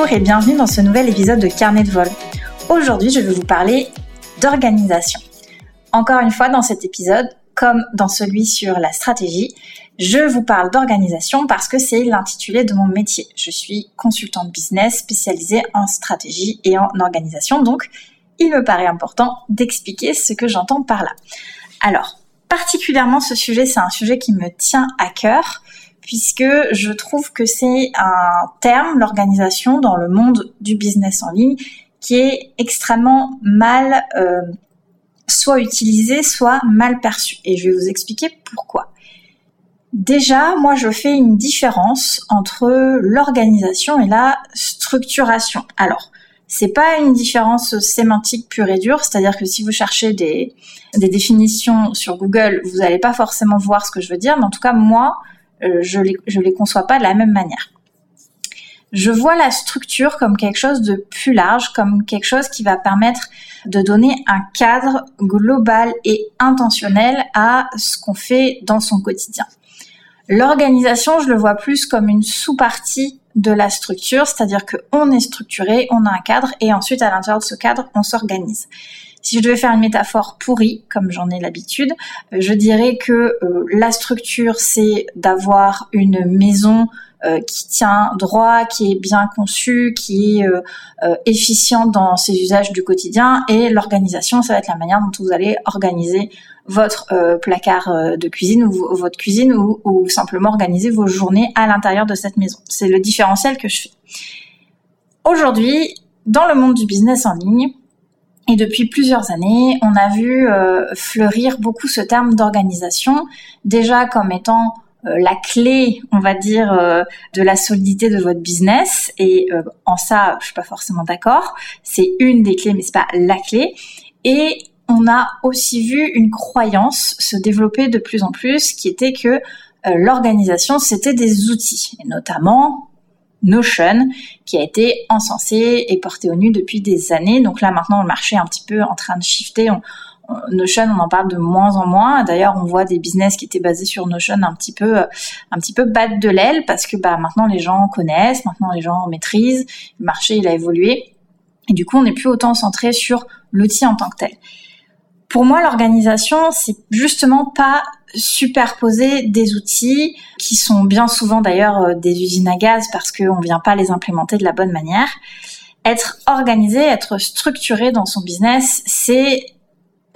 Bonjour et bienvenue dans ce nouvel épisode de Carnet de vol. Aujourd'hui, je vais vous parler d'organisation. Encore une fois, dans cet épisode, comme dans celui sur la stratégie, je vous parle d'organisation parce que c'est l'intitulé de mon métier. Je suis consultante business spécialisée en stratégie et en organisation, donc il me paraît important d'expliquer ce que j'entends par là. Alors, particulièrement ce sujet, c'est un sujet qui me tient à cœur puisque je trouve que c'est un terme, l'organisation dans le monde du business en ligne, qui est extrêmement mal euh, soit utilisé, soit mal perçu. Et je vais vous expliquer pourquoi. Déjà, moi, je fais une différence entre l'organisation et la structuration. Alors, c'est pas une différence sémantique pure et dure, c'est-à-dire que si vous cherchez des, des définitions sur Google, vous n'allez pas forcément voir ce que je veux dire, mais en tout cas, moi, je les, les conçois pas de la même manière. Je vois la structure comme quelque chose de plus large, comme quelque chose qui va permettre de donner un cadre global et intentionnel à ce qu'on fait dans son quotidien. L'organisation, je le vois plus comme une sous-partie de la structure, c'est-à-dire qu'on est structuré, on a un cadre et ensuite à l'intérieur de ce cadre, on s'organise. Si je devais faire une métaphore pourrie, comme j'en ai l'habitude, euh, je dirais que euh, la structure, c'est d'avoir une maison euh, qui tient droit, qui est bien conçue, qui est efficiente dans ses usages du quotidien. Et l'organisation, ça va être la manière dont vous allez organiser votre placard de cuisine ou votre cuisine ou simplement organiser vos journées à l'intérieur de cette maison. C'est le différentiel que je fais. Aujourd'hui, dans le monde du business en ligne, et depuis plusieurs années, on a vu euh, fleurir beaucoup ce terme d'organisation, déjà comme étant euh, la clé, on va dire, euh, de la solidité de votre business. Et en ça, je suis pas forcément d'accord. C'est une des clés, mais c'est pas la clé. Et on a aussi vu une croyance se développer de plus en plus, qui était que l'organisation, c'était des outils, notamment Notion, qui a été encensé et porté au nu depuis des années. Donc là, maintenant, le marché est un petit peu en train de shifter. Notion, on en parle de moins en moins. D'ailleurs, on voit des business qui étaient basés sur Notion un petit peu, un petit peu battre de l'aile parce que bah, maintenant les gens connaissent, maintenant les gens maîtrisent. Le marché, il a évolué. Et du coup, on n'est plus autant centré sur l'outil en tant que tel. Pour moi, l'organisation, c'est justement pas superposer des outils qui sont bien souvent d'ailleurs euh, des usines à gaz parce qu'on ne vient pas les implémenter de la bonne manière. Être organisé, être structuré dans son business, c'est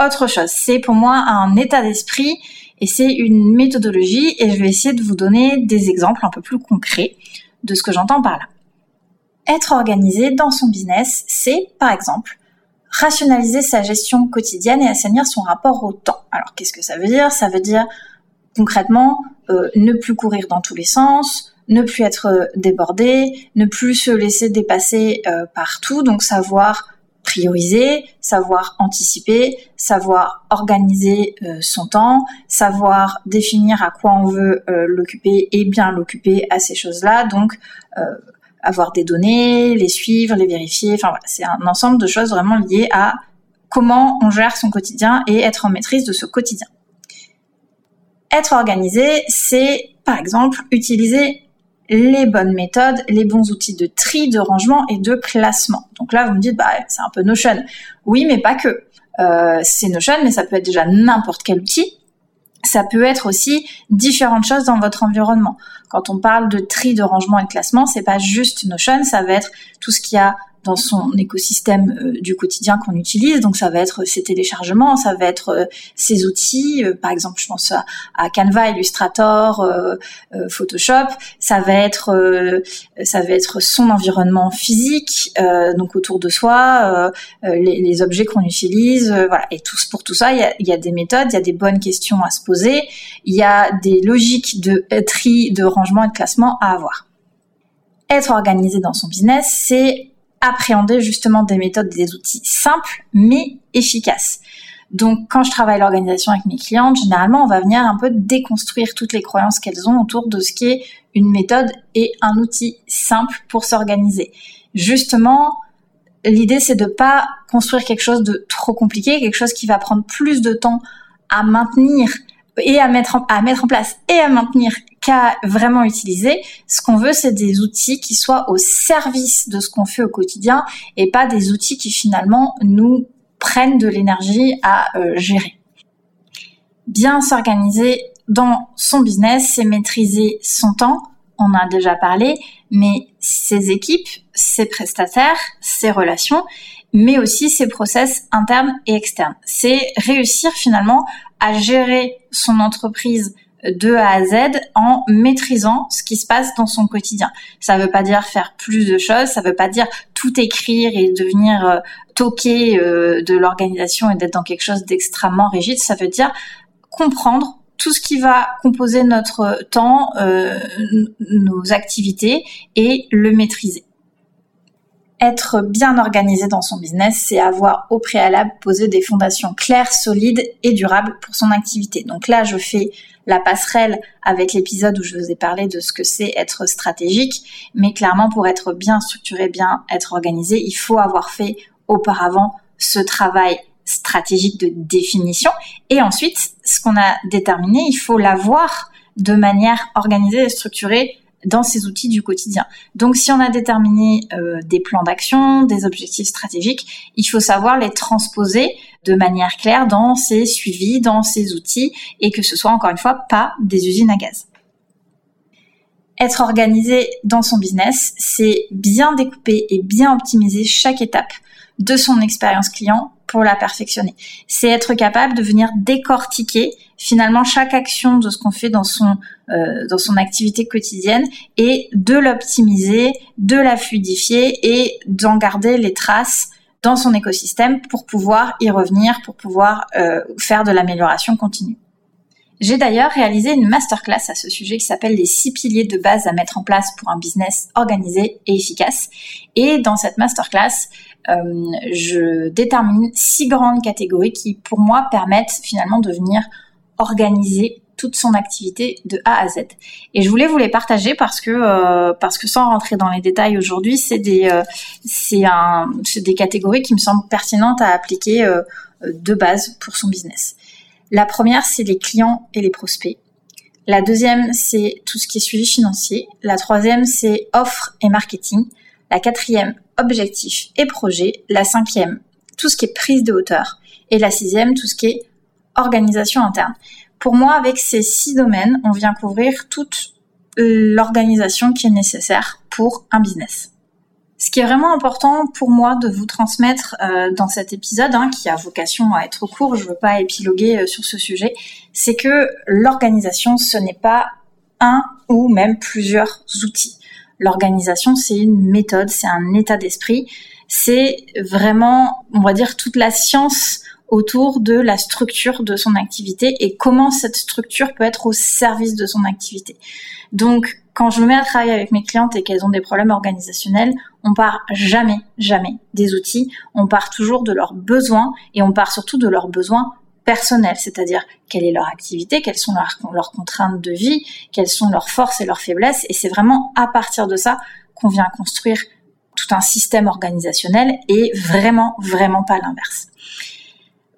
autre chose. C'est pour moi un état d'esprit et c'est une méthodologie et je vais essayer de vous donner des exemples un peu plus concrets de ce que j'entends par là. Être organisé dans son business, c'est par exemple rationaliser sa gestion quotidienne et assainir son rapport au temps. Alors qu'est-ce que ça veut dire? Ça veut dire concrètement euh, ne plus courir dans tous les sens, ne plus être euh, débordé, ne plus se laisser dépasser euh, partout, donc savoir prioriser, savoir anticiper, savoir organiser son temps, savoir définir à quoi on veut l'occuper et bien l'occuper à ces choses-là. Donc avoir des données, les suivre, les vérifier. Enfin voilà, c'est un ensemble de choses vraiment liées à comment on gère son quotidien et être en maîtrise de ce quotidien. Être organisé, c'est par exemple utiliser les bonnes méthodes, les bons outils de tri, de rangement et de classement. Donc là, vous me dites, bah, c'est un peu Notion. Oui, mais pas que. Euh, c'est Notion, mais ça peut être déjà n'importe quel outil ça peut être aussi différentes choses dans votre environnement. Quand on parle de tri, de rangement et de classement, c'est pas juste Notion, ça va être tout ce qu'il y a dans son écosystème euh, du quotidien qu'on utilise. Donc ça va être ses téléchargements, ça va être euh, ses outils, euh, par exemple je pense à, Canva, Illustrator, Photoshop. Ça va être ça va être son environnement physique, donc autour de soi, les, objets qu'on utilise, voilà. Et tout pour tout ça, il a, y a des méthodes, il y a des bonnes questions à se poser, il y a des logiques de tri, de rangement et de classement à avoir. Être organisé dans son business, c'est appréhender justement des méthodes, des outils simples mais efficaces. Donc quand je travaille l'organisation avec mes clientes, généralement on va venir un peu déconstruire toutes les croyances qu'elles ont autour de ce qui est une méthode et un outil simple pour s'organiser. Justement, l'idée c'est de pas construire quelque chose de trop compliqué, quelque chose qui va prendre plus de temps à maintenir et à mettre en, à mettre en place et à maintenir qu'à vraiment utiliser. Ce qu'on veut, c'est des outils qui soient au service de ce qu'on fait au quotidien et pas des outils qui finalement nous prennent de l'énergie à euh, gérer. Bien s'organiser dans son business, c'est maîtriser son temps. On a déjà parlé, mais ses équipes, ses prestataires, ses relations, mais aussi ses process internes et externes. C'est réussir finalement à gérer son entreprise de A à Z en maîtrisant ce qui se passe dans son quotidien. Ça ne veut pas dire faire plus de choses, ça ne veut pas dire tout écrire et devenir euh, toqué euh, de l'organisation et d'être dans quelque chose d'extrêmement rigide. Ça veut dire comprendre tout ce qui va composer notre temps, euh, nos activités et le maîtriser. Être bien organisé dans son business, c'est avoir au préalable posé des fondations claires, solides et durables pour son activité. Donc là, je fais la passerelle avec l'épisode où je vous ai parlé de ce que c'est être stratégique, mais clairement pour être bien structuré, bien être organisé, il faut avoir fait auparavant ce travail stratégique de définition et ensuite ce qu'on a déterminé, il faut l'avoir de manière organisée et structurée dans ces outils du quotidien. Donc si on a déterminé euh, des plans d'action, des objectifs stratégiques, il faut savoir les transposer de manière claire dans ces suivis, dans ces outils, et que ce soit encore une fois pas des usines à gaz. Être organisé dans son business, c'est bien découper et bien optimiser chaque étape de son expérience client pour la perfectionner. C'est être capable de venir décortiquer finalement chaque action de ce qu'on fait dans son euh, dans son activité quotidienne et de l'optimiser, de la fluidifier et d'en garder les traces dans son écosystème pour pouvoir y revenir, pour pouvoir euh, faire de l'amélioration continue. J'ai d'ailleurs réalisé une masterclass à ce sujet qui s'appelle les six piliers de base à mettre en place pour un business organisé et efficace. Et dans cette masterclass, euh, je détermine six grandes catégories qui, pour moi, permettent finalement de venir organiser toute son activité de A à Z. Et je voulais vous les partager parce que euh, sans rentrer dans les détails aujourd'hui, c'est des euh, c'est des catégories qui me semblent pertinentes à appliquer euh, de base pour son business. La première, c'est les clients et les prospects. La deuxième, c'est tout ce qui est suivi financier. La troisième, c'est offre et marketing. La quatrième, objectif et projet. La cinquième, tout ce qui est prise de hauteur. Et la sixième, tout ce qui est organisation interne. Pour moi, avec ces six domaines, on vient couvrir toute l'organisation qui est nécessaire pour un business. Ce qui est vraiment important pour moi de vous transmettre euh, dans cet épisode, hein, qui a vocation à être court, je ne veux pas épiloguer euh, sur ce sujet, c'est que l'organisation, ce n'est pas un ou même plusieurs outils. L'organisation, c'est une méthode, c'est un état d'esprit, c'est vraiment, on va dire, toute la science autour de la structure de son activité et comment cette structure peut être au service de son activité. Donc, quand je me mets à travailler avec mes clientes et qu'elles ont des problèmes organisationnels, on part jamais, jamais des outils. On part toujours de leurs besoins et on part surtout de leurs besoins personnels, c'est-à-dire quelle est leur activité, quelles sont leurs, leurs contraintes de vie, quelles sont leurs forces et leurs faiblesses. Et c'est vraiment à partir de ça qu'on vient construire tout un système organisationnel et vraiment, vraiment pas l'inverse.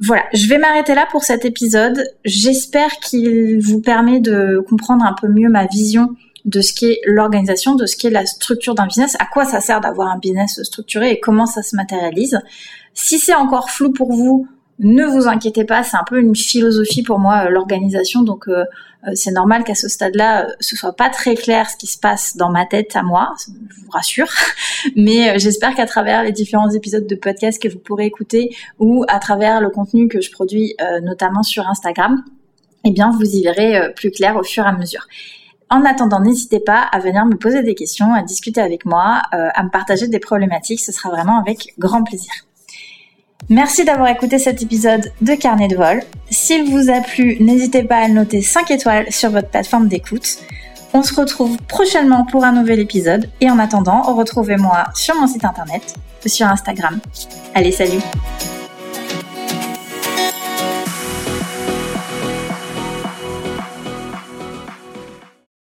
Voilà, je vais m'arrêter là pour cet épisode. J'espère qu'il vous permet de comprendre un peu mieux ma vision de ce qu'est l'organisation, de ce qu'est la structure d'un business, à quoi ça sert d'avoir un business structuré et comment ça se matérialise. Si c'est encore flou pour vous, ne vous inquiétez pas, c'est un peu une philosophie pour moi, euh, l'organisation, donc euh, euh, c'est normal qu'à ce stade-là, ce soit pas très clair ce qui se passe dans ma tête à moi, je vous rassure, mais j'espère qu'à travers les différents épisodes de podcast que vous pourrez écouter ou à travers le contenu que je produis notamment sur Instagram, eh bien vous y verrez plus clair au fur et à mesure. En attendant, n'hésitez pas à venir me poser des questions, à discuter avec moi, à me partager des problématiques, ce sera vraiment avec grand plaisir. Merci d'avoir écouté cet épisode de Carnet de vol. S'il vous a plu, n'hésitez pas à noter 5 étoiles sur votre plateforme d'écoute. On se retrouve prochainement pour un nouvel épisode et en attendant, retrouvez-moi sur mon site internet ou sur Instagram. Allez, salut